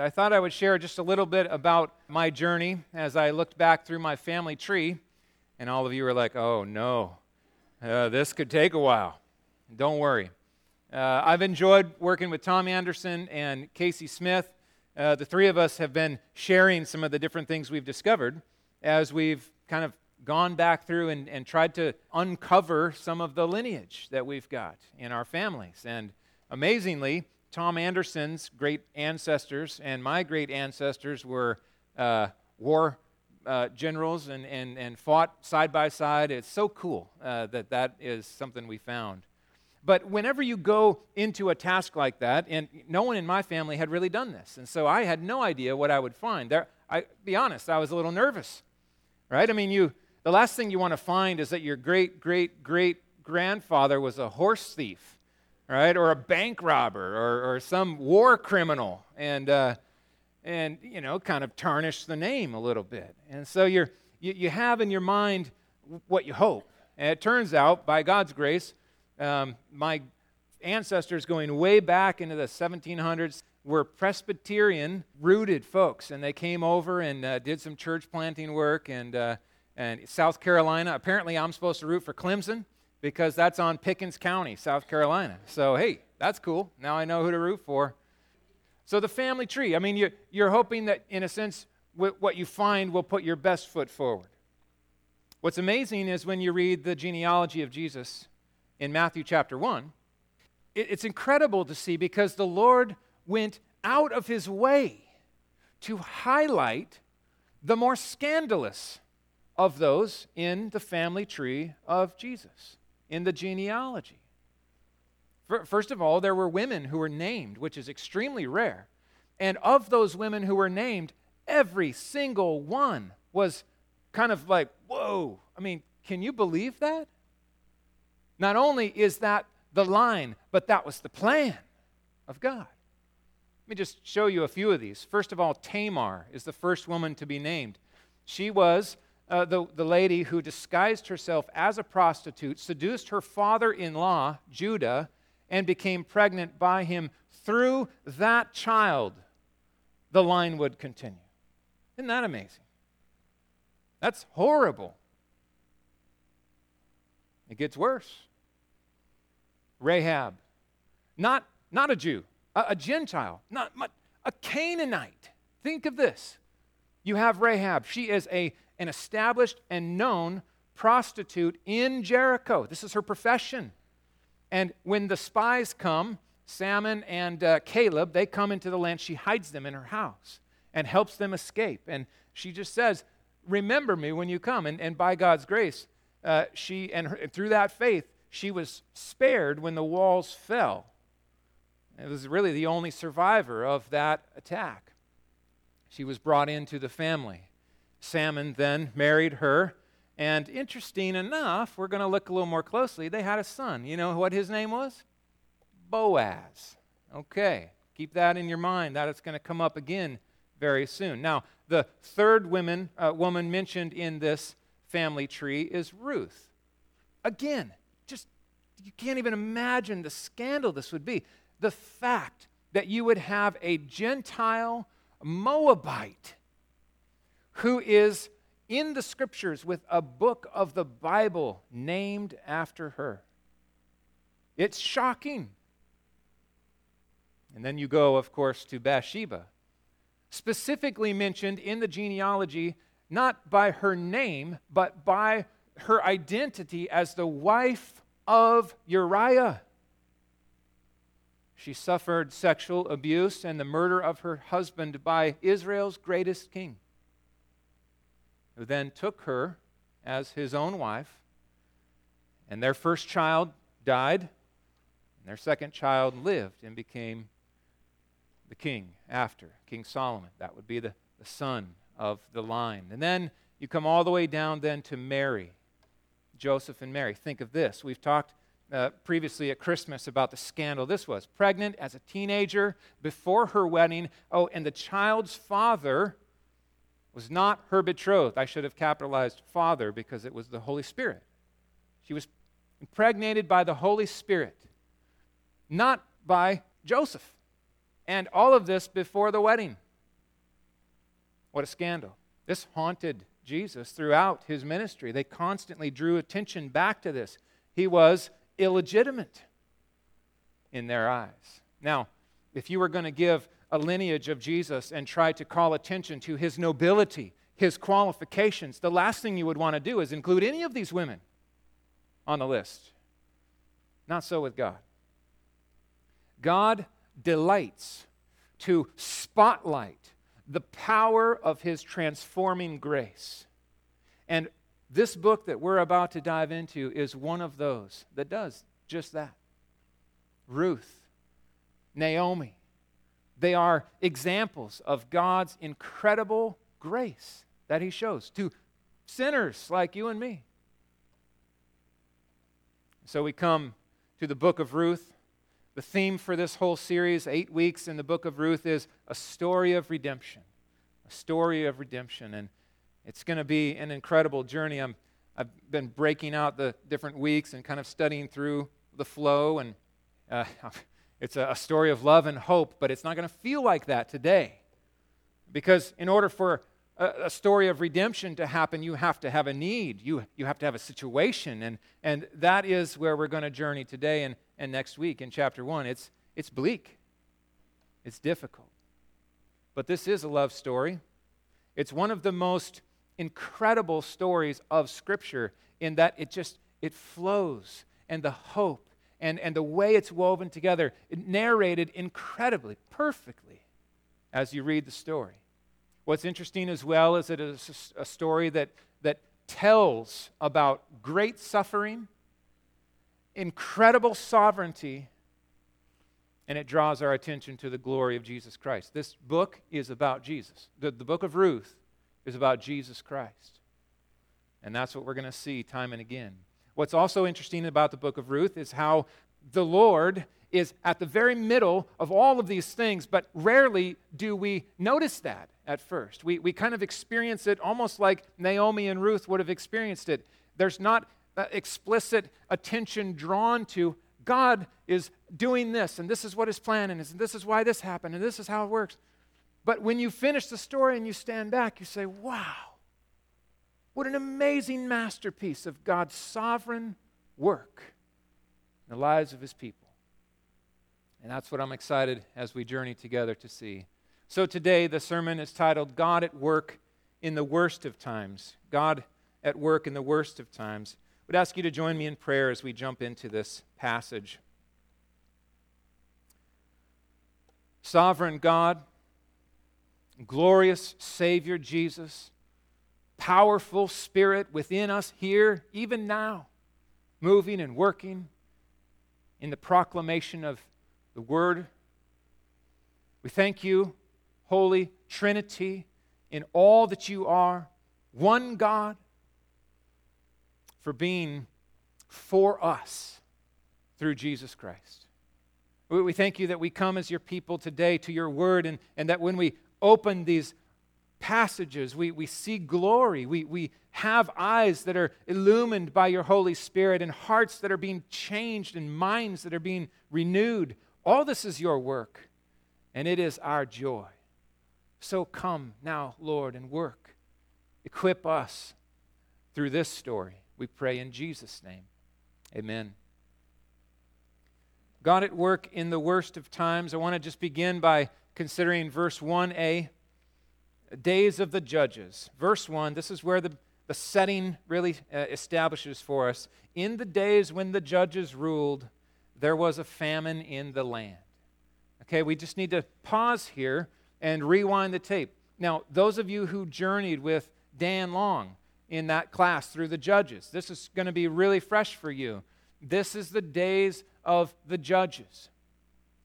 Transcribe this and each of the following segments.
I thought I would share just a little bit about my journey as I looked back through my family tree. And all of you were like, oh no, uh, this could take a while. Don't worry. Uh, I've enjoyed working with Tom Anderson and Casey Smith. Uh, the three of us have been sharing some of the different things we've discovered as we've kind of gone back through and, and tried to uncover some of the lineage that we've got in our families. And amazingly, Tom Anderson's great ancestors and my great ancestors were uh, war uh, generals and, and, and fought side by side. It's so cool uh, that that is something we found. But whenever you go into a task like that, and no one in my family had really done this, and so I had no idea what I would find. There, I be honest, I was a little nervous, right? I mean, you the last thing you want to find is that your great great great grandfather was a horse thief, right, or a bank robber, or, or some war criminal, and uh, and you know, kind of tarnish the name a little bit. And so you're you, you have in your mind what you hope, and it turns out, by God's grace um, my ancestors going way back into the 1700s were Presbyterian rooted folks, and they came over and uh, did some church planting work. And, uh, and South Carolina, apparently, I'm supposed to root for Clemson because that's on Pickens County, South Carolina. So, hey, that's cool. Now I know who to root for. So, the family tree, I mean, you're, you're hoping that, in a sense, what you find will put your best foot forward. What's amazing is when you read the genealogy of Jesus, in Matthew chapter 1, it's incredible to see because the Lord went out of his way to highlight the more scandalous of those in the family tree of Jesus, in the genealogy. First of all, there were women who were named, which is extremely rare. And of those women who were named, every single one was kind of like, whoa. I mean, can you believe that? Not only is that the line, but that was the plan of God. Let me just show you a few of these. First of all, Tamar is the first woman to be named. She was uh, the, the lady who disguised herself as a prostitute, seduced her father in law, Judah, and became pregnant by him. Through that child, the line would continue. Isn't that amazing? That's horrible. It gets worse. Rahab. Not, not a Jew, a, a Gentile, not, a Canaanite. Think of this. You have Rahab. She is a, an established and known prostitute in Jericho. This is her profession. And when the spies come, Salmon and uh, Caleb, they come into the land. She hides them in her house and helps them escape. And she just says, Remember me when you come. And, and by God's grace, uh, she, and, her, through that faith, she was spared when the walls fell. It was really the only survivor of that attack. She was brought into the family. Salmon then married her. And interesting enough, we're going to look a little more closely. They had a son. You know what his name was? Boaz. Okay, keep that in your mind. That is going to come up again very soon. Now, the third woman, uh, woman mentioned in this family tree is Ruth. Again, just you can't even imagine the scandal this would be. The fact that you would have a Gentile Moabite who is in the scriptures with a book of the Bible named after her. It's shocking. And then you go, of course, to Bathsheba, specifically mentioned in the genealogy, not by her name, but by her identity as the wife of Uriah. She suffered sexual abuse and the murder of her husband by Israel's greatest king, then took her as his own wife. And their first child died, and their second child lived and became the king after King Solomon. That would be the, the son of the line. And then you come all the way down then to Mary. Joseph and Mary. Think of this. We've talked uh, previously at Christmas about the scandal this was. Pregnant as a teenager before her wedding. Oh, and the child's father was not her betrothed. I should have capitalized father because it was the Holy Spirit. She was impregnated by the Holy Spirit, not by Joseph. And all of this before the wedding. What a scandal. This haunted Jesus throughout his ministry. They constantly drew attention back to this. He was illegitimate in their eyes. Now, if you were going to give a lineage of Jesus and try to call attention to his nobility, his qualifications, the last thing you would want to do is include any of these women on the list. Not so with God. God delights to spotlight the power of his transforming grace. And this book that we're about to dive into is one of those that does just that. Ruth, Naomi, they are examples of God's incredible grace that he shows to sinners like you and me. So we come to the book of Ruth. The theme for this whole series, eight weeks in the book of Ruth, is a story of redemption. A story of redemption. And it's going to be an incredible journey. i have been breaking out the different weeks and kind of studying through the flow. And uh, it's a, story of love and hope, but it's not going to feel like that today. Because in order for a, a, story of redemption to happen, you have to have a need. You, you have to have a situation. And, and that is where we're going to journey today and, and next week in chapter 1. It's, it's bleak, it's difficult. But this is a love story. It's one of the most incredible stories of Scripture in that it just it flows and the hope and, and the way it's woven together, it narrated incredibly, perfectly as you read the story. What's interesting as well is that it's a story that, that tells about great suffering, incredible sovereignty, and it draws our attention to the glory of Jesus Christ. This book is about Jesus. The, the book of Ruth is about Jesus Christ. And that's what we're going to see time and again. What's also interesting about the book of Ruth is how the Lord is at the very middle of all of these things, but rarely do we notice that at first. We, we kind of experience it almost like Naomi and Ruth would have experienced it. There's not uh, explicit attention drawn to God is doing this, and this is what his plan is, and this is why this happened, and this is how it works. But when you finish the story and you stand back, you say, wow, what an amazing masterpiece of God's sovereign work in the lives of his people. And that's what I'm excited as we journey together to see. So today, the sermon is titled God at Work in the Worst of Times. God at Work in the Worst of Times. I would ask you to join me in prayer as we jump into this passage. Sovereign God, glorious Savior Jesus, powerful Spirit within us here, even now, moving and working in the proclamation of the Word. We thank you, Holy Trinity, in all that you are, one God, for being for us through Jesus Christ. We thank you that we come as your people today to your word, and, and that when we open these passages, we, we see glory. We, we have eyes that are illumined by your Holy Spirit, and hearts that are being changed, and minds that are being renewed. All this is your work, and it is our joy. So come now, Lord, and work. Equip us through this story. We pray in Jesus' name. Amen. God at work in the worst of times. I want to just begin by considering verse 1a, days of the judges. Verse 1, this is where the, the setting really uh, establishes for us. In the days when the judges ruled, there was a famine in the land. Okay, we just need to pause here and rewind the tape. Now, those of you who journeyed with Dan Long in that class through the judges, this is going to be really fresh for you. This is the days of the judges.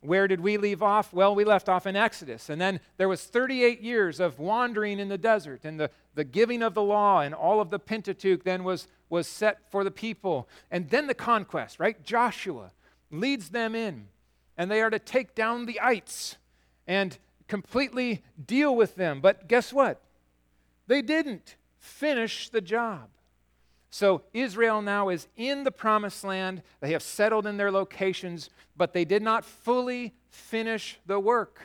Where did we leave off? Well, we left off in Exodus. And then there was 38 years of wandering in the desert and the, the giving of the law and all of the Pentateuch then was, was set for the people. And then the conquest, right? Joshua leads them in and they are to take down the ites and completely deal with them. But guess what? They didn't finish the job. So Israel now is in the promised land. They have settled in their locations, but they did not fully finish the work.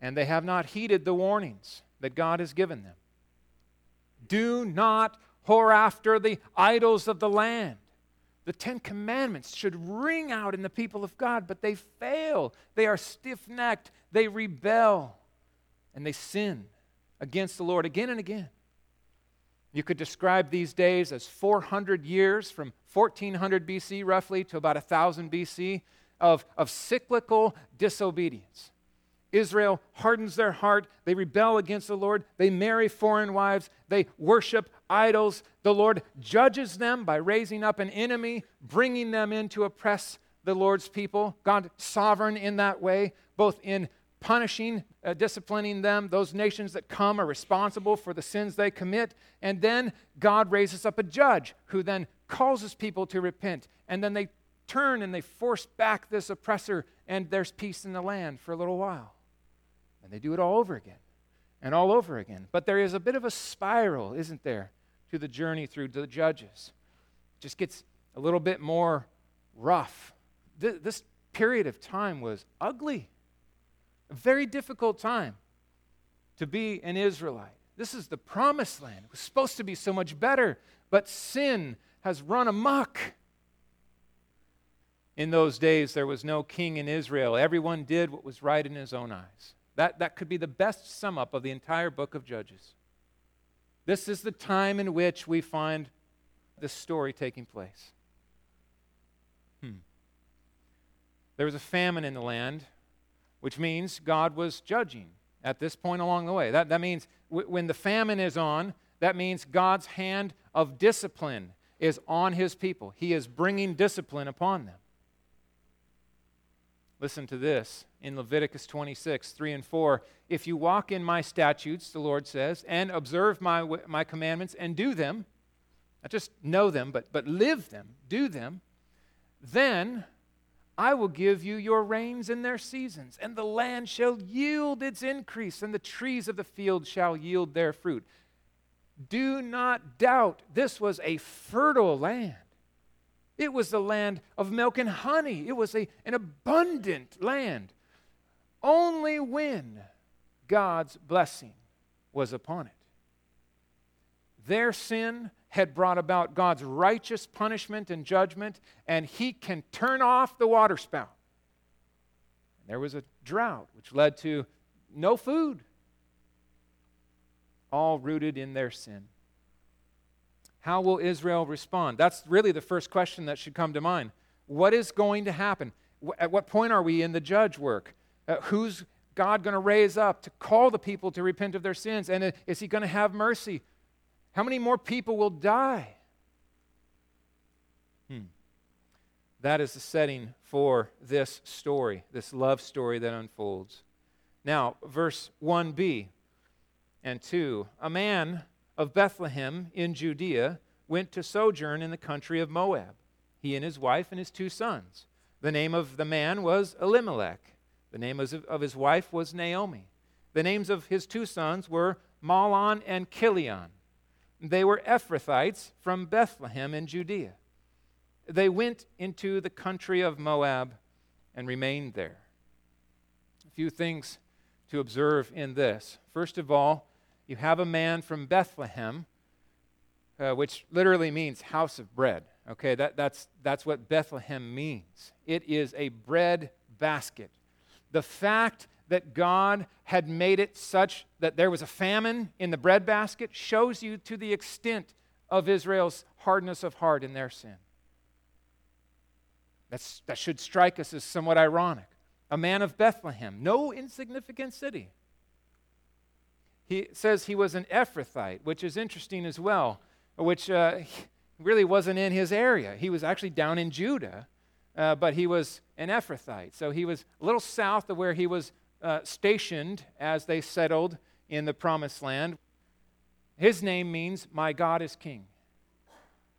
And they have not heeded the warnings that God has given them. Do not whore after the idols of the land. The Ten Commandments should ring out in the people of God, but they fail. They are stiff necked, they rebel, and they sin against the Lord again and again. You could describe these days as 400 years from 1400 BC, roughly, to about 1000 BC, of, of cyclical disobedience. Israel hardens their heart. They rebel against the Lord. They marry foreign wives. They worship idols. The Lord judges them by raising up an enemy, bringing them in to oppress the Lord's people. God sovereign in that way, both in punishing, uh, disciplining them. Those nations that come are responsible for the sins they commit. And then God raises up a judge who then causes people to repent. And then they turn and they force back this oppressor, and there's peace in the land for a little while. And they do it all over again and all over again. But there is a bit of a spiral, isn't there, to the journey through the judges. It just gets a little bit more rough. Th- this period of time was ugly. A very difficult time to be an Israelite. This is the promised land. It was supposed to be so much better, but sin has run amok. In those days, there was no king in Israel. Everyone did what was right in his own eyes. That, that could be the best sum up of the entire book of Judges. This is the time in which we find this story taking place. Hmm. There was a famine in the land which means God was judging at this point along the way. That, that means w- when the famine is on, that means God's hand of discipline is on his people. He is bringing discipline upon them. Listen to this in Leviticus 26, 3 and 4. If you walk in my statutes, the Lord says, and observe my, my commandments and do them, not just know them, but, but live them, do them, then I will give you your rains in their seasons, and the land shall yield its increase, and the trees of the field shall yield their fruit. Do not doubt, this was a fertile land. It was the land of milk and honey. It was a, an abundant land. Only when God's blessing was upon it. Their sin had brought about God's righteous punishment and judgment, and he can turn off the waterspout. There was a drought, which led to no food, all rooted in their sin. How will Israel respond? That's really the first question that should come to mind. What is going to happen? At what point are we in the judge work? Uh, who's God going to raise up to call the people to repent of their sins? And uh, is he going to have mercy? How many more people will die? Hmm. That is the setting for this story, this love story that unfolds. Now, verse 1b and 2 A man of Bethlehem in Judea went to sojourn in the country of Moab, he and his wife and his two sons. The name of the man was Elimelech. The name of his wife was Naomi. The names of his two sons were Mahlon and Chilion. They were Ephrathites from Bethlehem in Judea. They went into the country of Moab and remained there. A few things to observe in this. First of all, you have a man from Bethlehem, uh, which literally means house of bread. Okay, that, that's, that's what Bethlehem means. It is a bread basket. The fact that God had made it such that there was a famine in the breadbasket shows you to the extent of Israel's hardness of heart in their sin. That's, that should strike us as somewhat ironic. A man of Bethlehem, no insignificant city. He says he was an Ephrathite, which is interesting as well, which uh, really wasn't in his area. He was actually down in Judah, uh, but he was an Ephrathite. So he was a little south of where he was uh, stationed as they settled in the promised land. His name means, My God is King.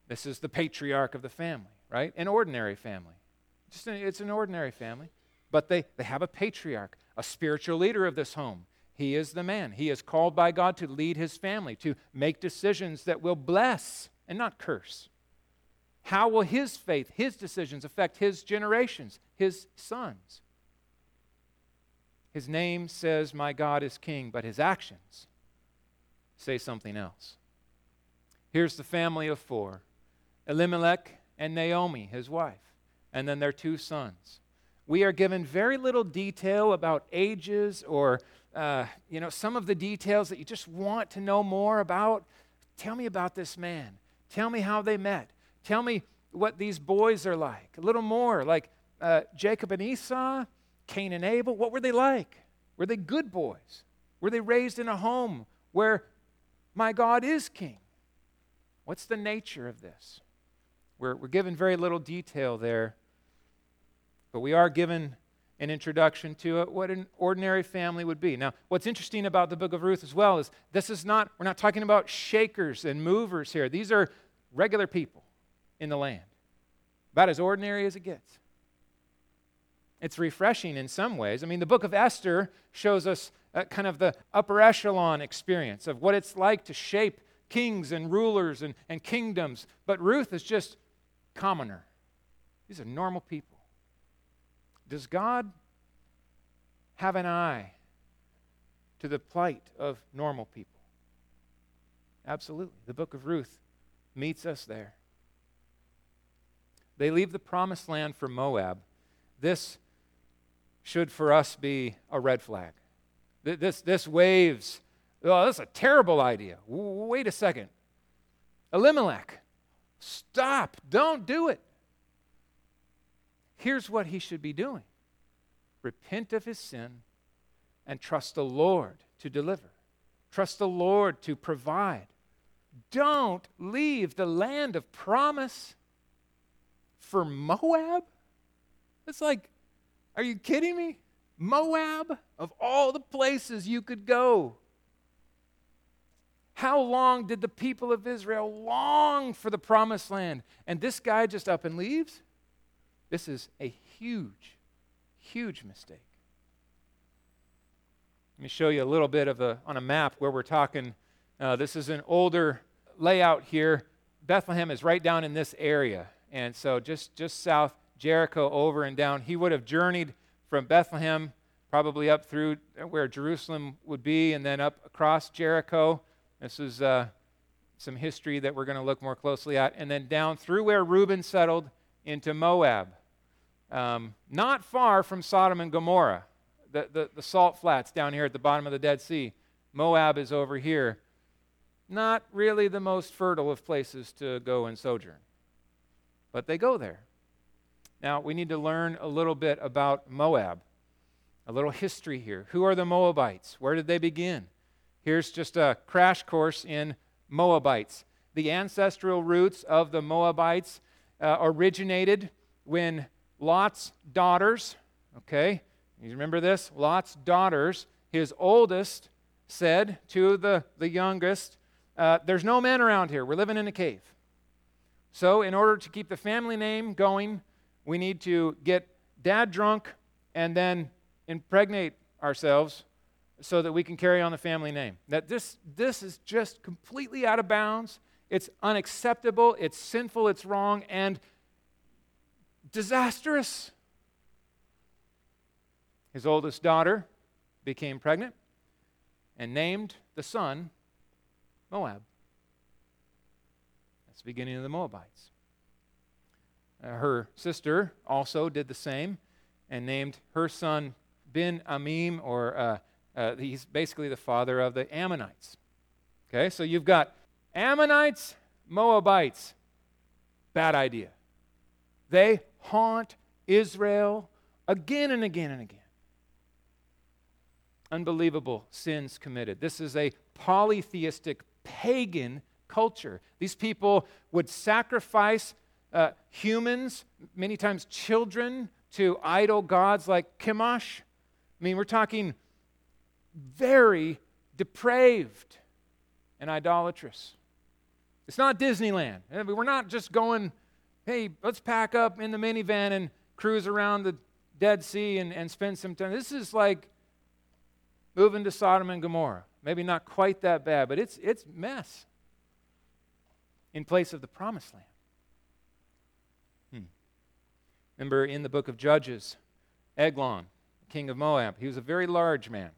This is the patriarch of the family, right? An ordinary family. Just an, it's an ordinary family. But they, they have a patriarch, a spiritual leader of this home. He is the man. He is called by God to lead his family, to make decisions that will bless and not curse. How will his faith, his decisions affect his generations, his sons? His name says, My God is King, but his actions say something else. Here's the family of four Elimelech and Naomi, his wife, and then their two sons. We are given very little detail about ages or uh, you know some of the details that you just want to know more about. Tell me about this man. Tell me how they met. Tell me what these boys are like. A little more, like uh, Jacob and Esau, Cain and Abel. What were they like? Were they good boys? Were they raised in a home where my God is king? What's the nature of this? We're, we're given very little detail there, but we are given an introduction to it, what an ordinary family would be. Now, what's interesting about the book of Ruth as well is this is not, we're not talking about shakers and movers here. These are regular people in the land, about as ordinary as it gets. It's refreshing in some ways. I mean, the book of Esther shows us uh, kind of the upper echelon experience of what it's like to shape kings and rulers and, and kingdoms. But Ruth is just commoner. These are normal people. Does God have an eye to the plight of normal people? Absolutely. The book of Ruth meets us there. They leave the promised land for Moab. This should for us be a red flag. This, this waves, oh, that's a terrible idea. Wait a second. Elimelech, stop. Don't do it. Here's what he should be doing repent of his sin and trust the Lord to deliver, trust the Lord to provide. Don't leave the land of promise for Moab. It's like are you kidding me? Moab, of all the places you could go. How long did the people of Israel long for the promised land? And this guy just up and leaves? This is a huge, huge mistake. Let me show you a little bit of a, on a map where we're talking. Uh, this is an older layout here. Bethlehem is right down in this area. And so just, just south Jericho over and down. He would have journeyed from Bethlehem, probably up through where Jerusalem would be, and then up across Jericho. This is uh, some history that we're going to look more closely at. And then down through where Reuben settled into Moab. Um, not far from Sodom and Gomorrah, the, the, the salt flats down here at the bottom of the Dead Sea. Moab is over here. Not really the most fertile of places to go and sojourn, but they go there. Now, we need to learn a little bit about Moab, a little history here. Who are the Moabites? Where did they begin? Here's just a crash course in Moabites. The ancestral roots of the Moabites uh, originated when Lot's daughters, okay, you remember this? Lot's daughters, his oldest, said to the, the youngest, uh, There's no men around here. We're living in a cave. So, in order to keep the family name going, we need to get dad drunk and then impregnate ourselves so that we can carry on the family name. That this, this is just completely out of bounds. It's unacceptable, it's sinful, it's wrong, and disastrous. His oldest daughter became pregnant and named the son Moab. That's the beginning of the Moabites. Uh, her sister also did the same and named her son Ben Amim, or uh, uh, he's basically the father of the Ammonites. Okay, so you've got Ammonites, Moabites. Bad idea. They haunt Israel again and again and again. Unbelievable sins committed. This is a polytheistic pagan culture. These people would sacrifice uh, humans, many times children, to idol gods like Chemosh. I mean, we're talking very depraved and idolatrous. It's not Disneyland. We're not just going, hey, let's pack up in the minivan and cruise around the Dead Sea and, and spend some time. This is like moving to Sodom and Gomorrah. Maybe not quite that bad, but it's, it's mess in place of the promised land. Remember in the book of Judges, Eglon, king of Moab, he was a very large man.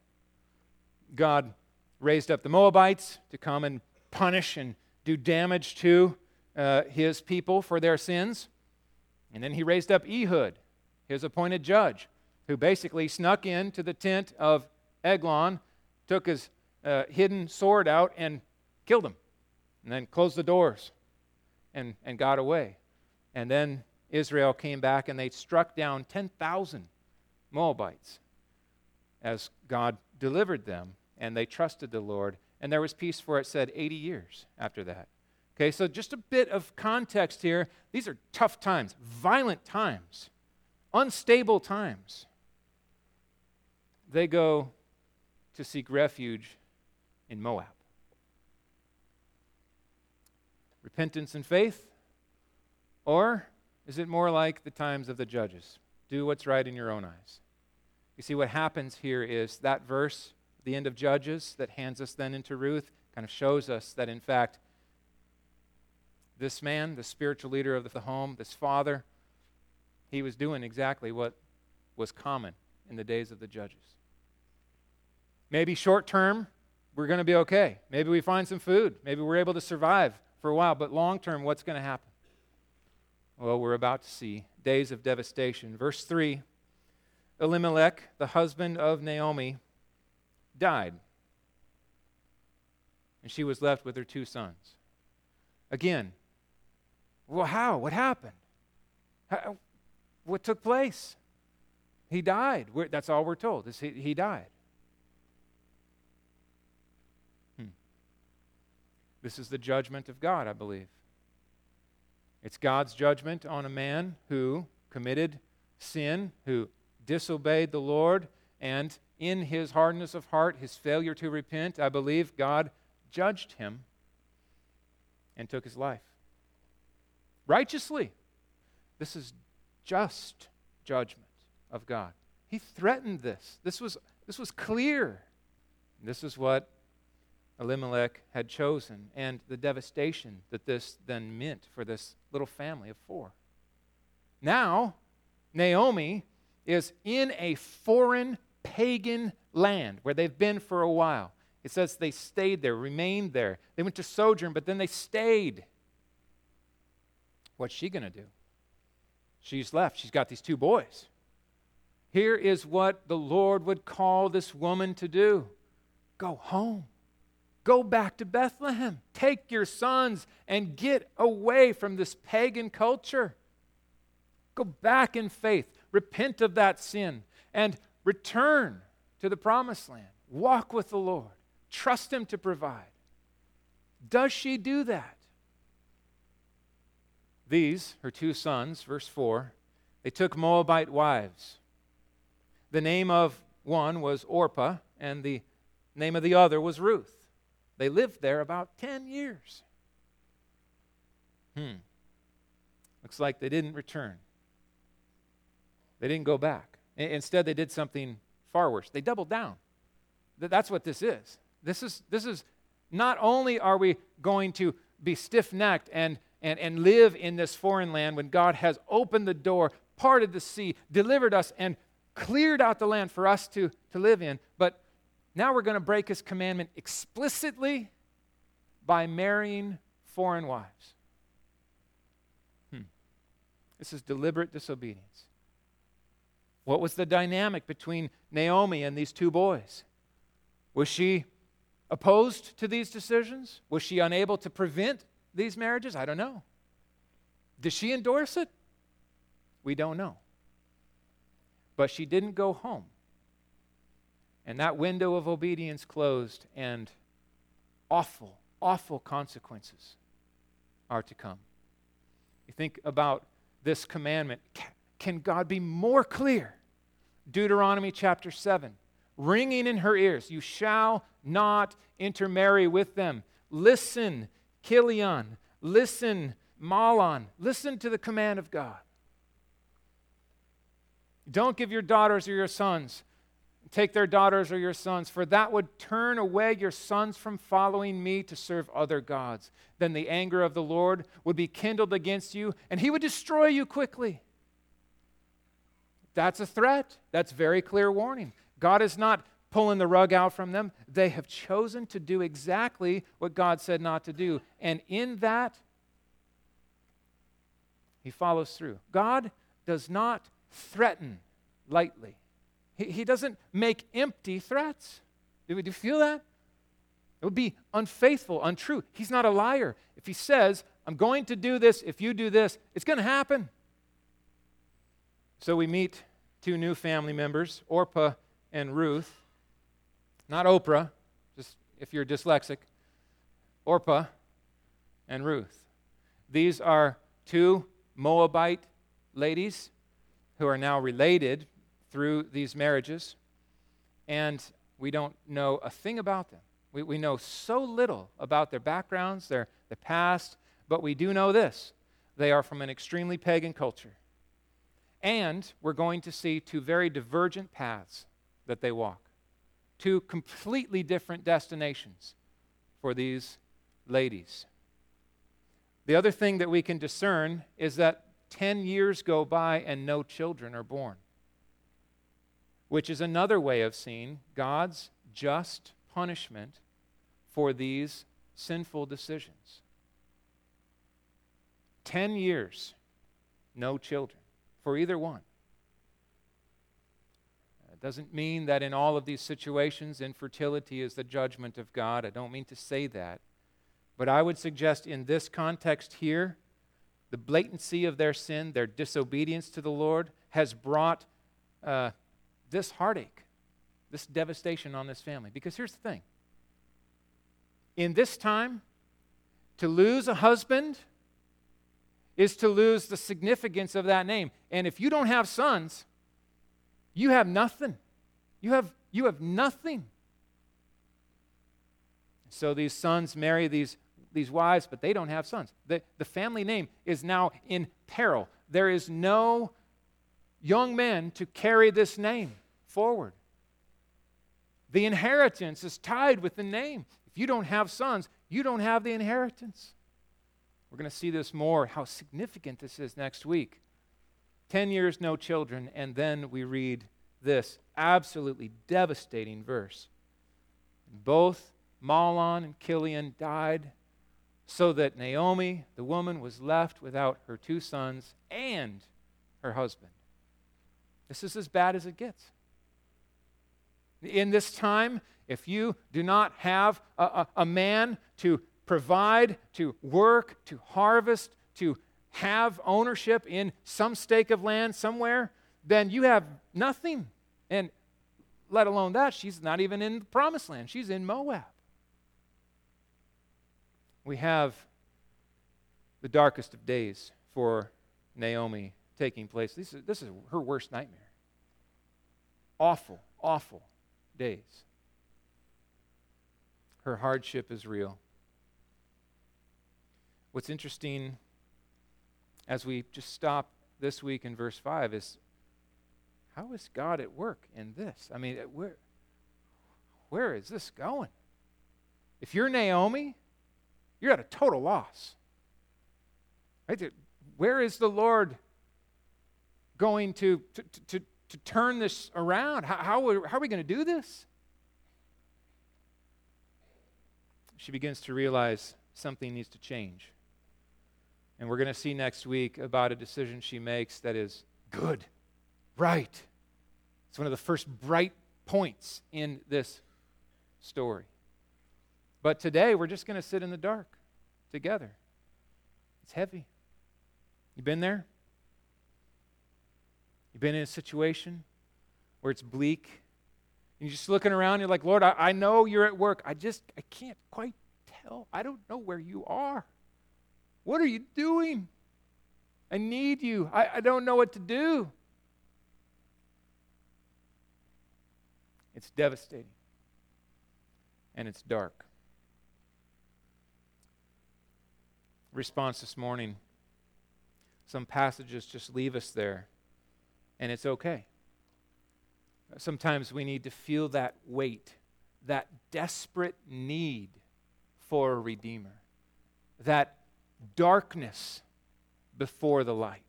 God raised up the Moabites to come and punish and do damage to uh, his people for their sins. And then he raised up Ehud, his appointed judge, who basically snuck into the tent of Eglon, took his uh, hidden sword out, and killed him. And then closed the doors and, and got away. And then Israel came back and they struck down 10,000 Moabites as God delivered them and they trusted the Lord. And there was peace for, it said, 80 years after that. Okay, so just a bit of context here. These are tough times, violent times, unstable times. They go to seek refuge in Moab. Repentance and faith? Or is it more like the times of the judges? Do what's right in your own eyes. You see, what happens here is that verse the end of Judges that hands us then into Ruth kind of shows us that, in fact, this man, the spiritual leader of the home, this father, he was doing exactly what was common in the days of the judges. Maybe short term, we're going to be okay. Maybe we find some food. Maybe we're able to survive for a while. But long term, what's going to happen? Well, we're about to see days of devastation. Verse 3 Elimelech, the husband of Naomi, died. And she was left with her two sons. Again, well, how? What happened? How, what took place? He died. We're, that's all we're told. Is he, he died. Hmm. This is the judgment of God, I believe. It's God's judgment on a man who committed sin, who disobeyed the Lord, and in his hardness of heart, his failure to repent, I believe God judged him and took his life. Righteously. This is just judgment of God. He threatened this. This was, this was clear. This is what Elimelech had chosen and the devastation that this then meant for this little family of four. Now, Naomi is in a foreign pagan land where they've been for a while. It says they stayed there, remained there. They went to sojourn, but then they stayed. What's she going to do? She's left. She's got these two boys. Here is what the Lord would call this woman to do go home. Go back to Bethlehem. Take your sons and get away from this pagan culture. Go back in faith. Repent of that sin and Return to the promised land. Walk with the Lord. Trust Him to provide. Does she do that? These, her two sons, verse 4, they took Moabite wives. The name of one was Orpah, and the name of the other was Ruth. They lived there about 10 years. Hmm. Looks like they didn't return. They didn't go back. Instead, they did something far worse. They doubled down. That's what this is. This is, this is not only are we going to be stiff necked and, and, and live in this foreign land when God has opened the door, parted the sea, delivered us, and cleared out the land for us to, to live in, but now we're going to break his commandment explicitly by marrying foreign wives. Hmm. This is deliberate disobedience. What was the dynamic between Naomi and these two boys? Was she opposed to these decisions? Was she unable to prevent these marriages? I don't know. Did she endorse it? We don't know. But she didn't go home. And that window of obedience closed, and awful, awful consequences are to come. You think about this commandment. Can God be more clear? Deuteronomy chapter 7, ringing in her ears, You shall not intermarry with them. Listen, Chilion. Listen, Mahlon. Listen to the command of God. Don't give your daughters or your sons, take their daughters or your sons, for that would turn away your sons from following me to serve other gods. Then the anger of the Lord would be kindled against you, and he would destroy you quickly. That's a threat. That's very clear warning. God is not pulling the rug out from them. They have chosen to do exactly what God said not to do. And in that, he follows through. God does not threaten lightly, He, he doesn't make empty threats. Do, do you feel that? It would be unfaithful, untrue. He's not a liar. If he says, I'm going to do this, if you do this, it's going to happen. So we meet two new family members, Orpah and Ruth. Not Oprah, just if you're dyslexic. Orpah and Ruth. These are two Moabite ladies who are now related through these marriages, and we don't know a thing about them. We, we know so little about their backgrounds, their, their past, but we do know this they are from an extremely pagan culture. And we're going to see two very divergent paths that they walk, two completely different destinations for these ladies. The other thing that we can discern is that 10 years go by and no children are born, which is another way of seeing God's just punishment for these sinful decisions. 10 years, no children for either one. It doesn't mean that in all of these situations, infertility is the judgment of God. I don't mean to say that. But I would suggest in this context here, the blatancy of their sin, their disobedience to the Lord, has brought uh, this heartache, this devastation on this family. Because here's the thing in this time, to lose a husband is to lose the significance of that name. And if you don't have sons, you have nothing. You have, you have nothing. So these sons marry these, these wives, but they don't have sons. The, the family name is now in peril. There is no young men to carry this name forward. The inheritance is tied with the name. If you don't have sons, you don't have the inheritance. We're going to see this more, how significant this is next week. 10 years, no children, and then we read this absolutely devastating verse. Both Mahlon and Chilion died, so that Naomi, the woman, was left without her two sons and her husband. This is as bad as it gets. In this time, if you do not have a, a, a man to provide, to work, to harvest, to have ownership in some stake of land somewhere, then you have nothing. And let alone that, she's not even in the promised land, she's in Moab. We have the darkest of days for Naomi taking place. This is, this is her worst nightmare. Awful, awful days. Her hardship is real. What's interesting as we just stop this week in verse 5 is how is God at work in this? I mean, where, where is this going? If you're Naomi, you're at a total loss. Right? Where is the Lord going to, to, to, to turn this around? How, how, are, how are we going to do this? She begins to realize something needs to change. And we're going to see next week about a decision she makes that is good, right. It's one of the first bright points in this story. But today, we're just going to sit in the dark together. It's heavy. You been there? You've been in a situation where it's bleak, and you're just looking around, you're like, Lord, I, I know you're at work. I just, I can't quite tell. I don't know where you are. What are you doing? I need you. I, I don't know what to do. It's devastating. And it's dark. Response this morning some passages just leave us there, and it's okay. Sometimes we need to feel that weight, that desperate need for a Redeemer, that darkness before the light.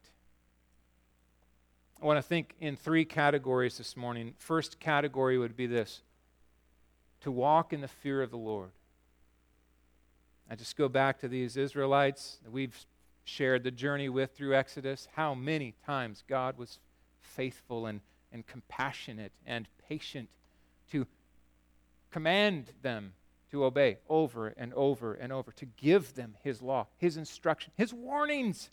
I want to think in three categories this morning. First category would be this to walk in the fear of the Lord. I just go back to these Israelites that we've shared the journey with through Exodus. How many times God was faithful and, and compassionate and patient to command them to obey over and over and over, to give them His law, His instruction, His warnings.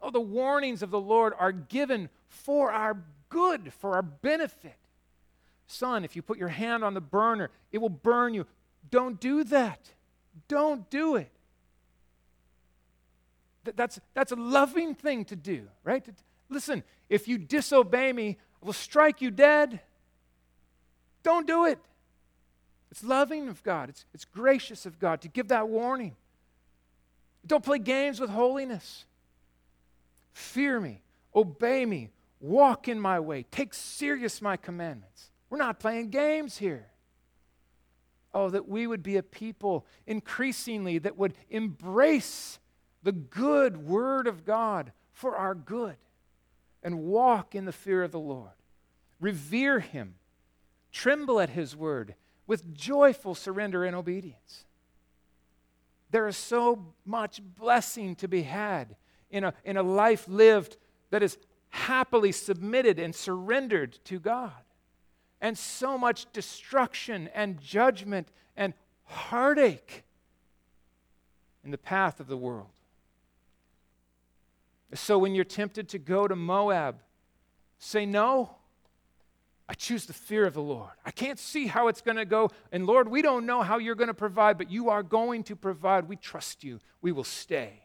Oh, the warnings of the Lord are given for our good, for our benefit. Son, if you put your hand on the burner, it will burn you. Don't do that. Don't do it. That's, that's a loving thing to do, right? Listen, if you disobey me, I will strike you dead. Don't do it. It's loving of God, it's, it's gracious of God to give that warning. Don't play games with holiness. Fear me, obey me, walk in my way, take serious my commandments. We're not playing games here. Oh, that we would be a people increasingly that would embrace the good word of God for our good and walk in the fear of the Lord. Revere him, tremble at his word with joyful surrender and obedience. There is so much blessing to be had in a, in a life lived that is happily submitted and surrendered to God and so much destruction and judgment and heartache in the path of the world. So when you're tempted to go to Moab, say no. I choose the fear of the Lord. I can't see how it's going to go. And Lord, we don't know how you're going to provide, but you are going to provide. We trust you. We will stay.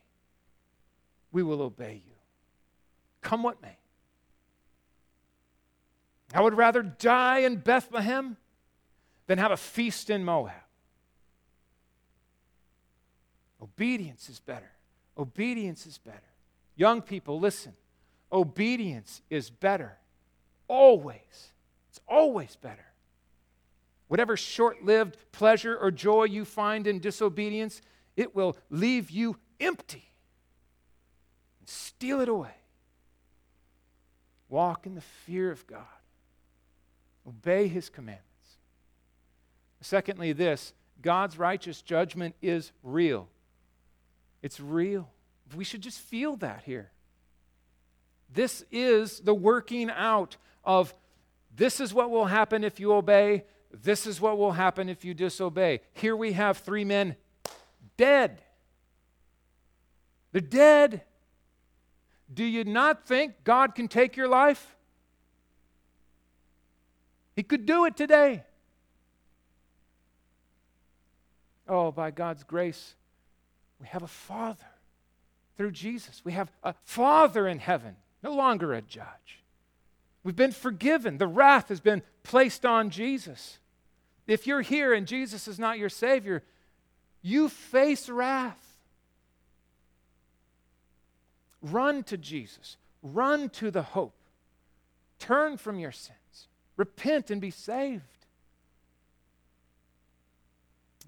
We will obey you. Come what may. I would rather die in Bethlehem than have a feast in Moab. Obedience is better. Obedience is better. Young people, listen. Obedience is better. Always. It's always better. Whatever short lived pleasure or joy you find in disobedience, it will leave you empty and steal it away. Walk in the fear of God. Obey his commandments. Secondly, this God's righteous judgment is real. It's real. We should just feel that here. This is the working out of this is what will happen if you obey, this is what will happen if you disobey. Here we have three men dead. They're dead. Do you not think God can take your life? He could do it today. Oh, by God's grace, we have a Father through Jesus. We have a Father in heaven, no longer a judge. We've been forgiven. The wrath has been placed on Jesus. If you're here and Jesus is not your Savior, you face wrath. Run to Jesus, run to the hope. Turn from your sins, Repent and be saved.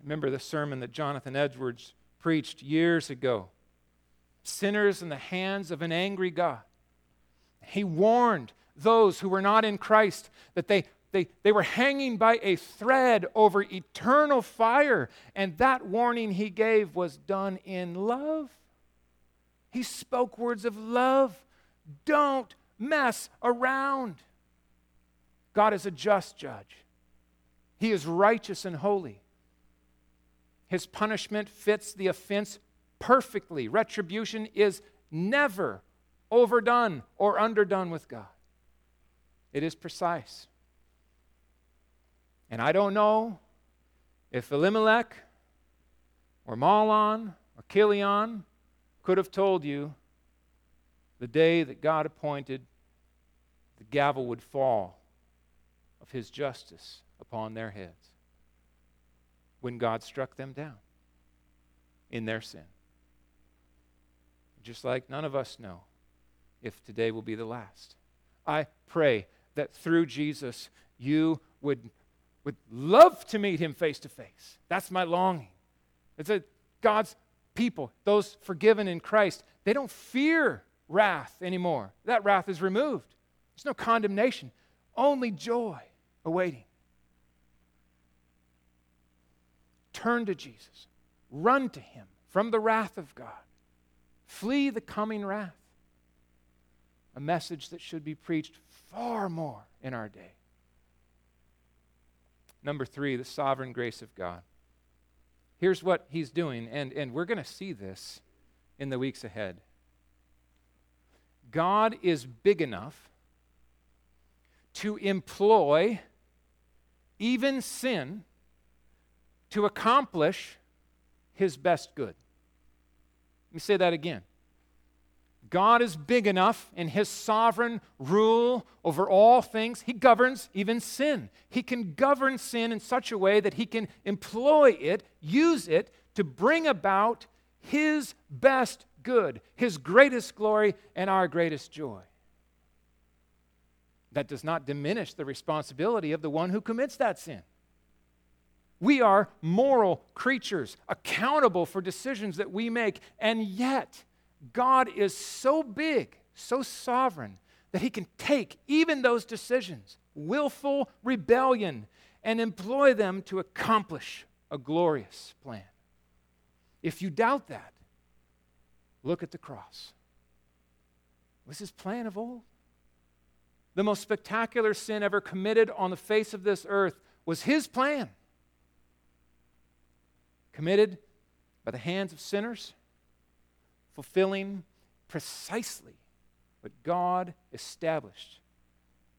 Remember the sermon that Jonathan Edwards preached years ago sinners in the hands of an angry God. He warned those who were not in Christ that they, they, they were hanging by a thread over eternal fire. And that warning he gave was done in love. He spoke words of love. Don't mess around. God is a just judge, He is righteous and holy. His punishment fits the offense perfectly. Retribution is never overdone or underdone with God, it is precise. And I don't know if Elimelech or Mahlon or Chilion could have told you the day that God appointed the gavel would fall of his justice upon their heads when God struck them down in their sin. Just like none of us know if today will be the last. I pray that through Jesus you would, would love to meet him face to face. That's my longing. It's that God's people, those forgiven in Christ, they don't fear wrath anymore. That wrath is removed. There's no condemnation, only joy awaiting. Turn to Jesus. Run to him from the wrath of God. Flee the coming wrath. A message that should be preached far more in our day. Number three, the sovereign grace of God. Here's what he's doing, and, and we're going to see this in the weeks ahead. God is big enough to employ even sin to accomplish his best good. Let me say that again. God is big enough in his sovereign rule over all things. He governs even sin. He can govern sin in such a way that he can employ it, use it to bring about his best good, his greatest glory, and our greatest joy. That does not diminish the responsibility of the one who commits that sin. We are moral creatures, accountable for decisions that we make, and yet, God is so big, so sovereign, that He can take even those decisions, willful rebellion, and employ them to accomplish a glorious plan. If you doubt that, look at the cross. Was His plan of old? The most spectacular sin ever committed on the face of this earth was His plan. Committed by the hands of sinners fulfilling precisely what God established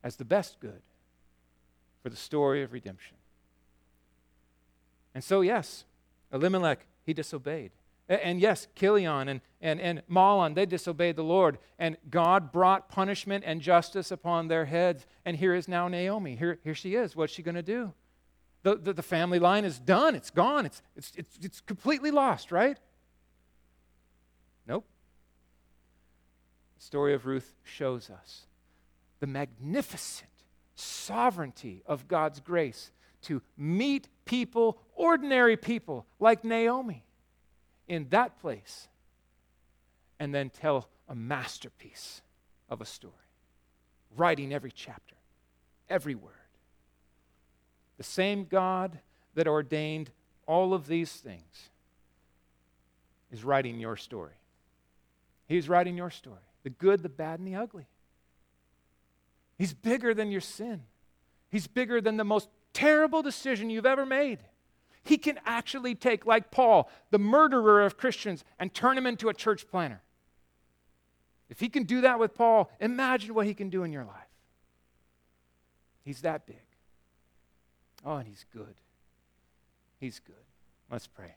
as the best good for the story of redemption. And so, yes, Elimelech, he disobeyed. And yes, Chilion and, and, and Mahlon, they disobeyed the Lord. And God brought punishment and justice upon their heads. And here is now Naomi. Here, here she is. What's she going to do? The, the, the, family line is done. It's gone. It's, it's, it's, it's completely lost, right? Nope. The story of Ruth shows us the magnificent sovereignty of God's grace to meet people, ordinary people like Naomi, in that place and then tell a masterpiece of a story, writing every chapter, every word. The same God that ordained all of these things is writing your story. He's writing your story the good, the bad, and the ugly. He's bigger than your sin, He's bigger than the most terrible decision you've ever made. He can actually take, like Paul, the murderer of Christians, and turn him into a church planner. If he can do that with Paul, imagine what he can do in your life. He's that big. Oh, and he's good. He's good. Let's pray.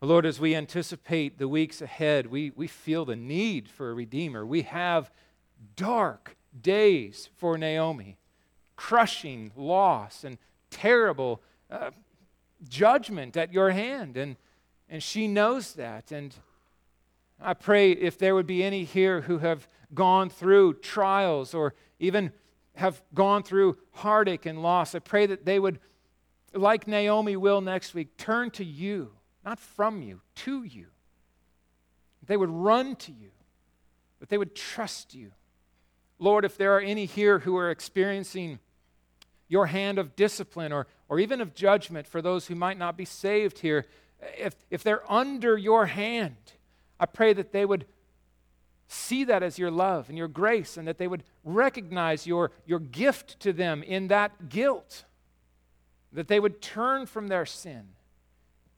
Lord, as we anticipate the weeks ahead, we, we feel the need for a Redeemer. We have dark days for Naomi, crushing loss and terrible uh, judgment at your hand. And, and she knows that. And I pray if there would be any here who have gone through trials or even have gone through heartache and loss, I pray that they would, like Naomi will next week, turn to you not from you, to you. They would run to you, that they would trust you. Lord, if there are any here who are experiencing your hand of discipline or, or even of judgment for those who might not be saved here, if, if they're under your hand, I pray that they would see that as your love and your grace and that they would recognize your, your gift to them in that guilt, that they would turn from their sin.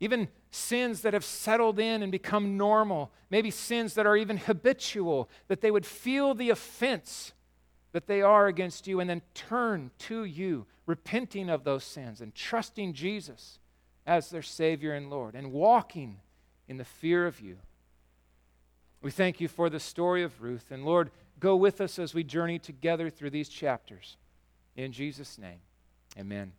Even sins that have settled in and become normal, maybe sins that are even habitual, that they would feel the offense that they are against you and then turn to you, repenting of those sins and trusting Jesus as their Savior and Lord and walking in the fear of you. We thank you for the story of Ruth. And Lord, go with us as we journey together through these chapters. In Jesus' name, amen.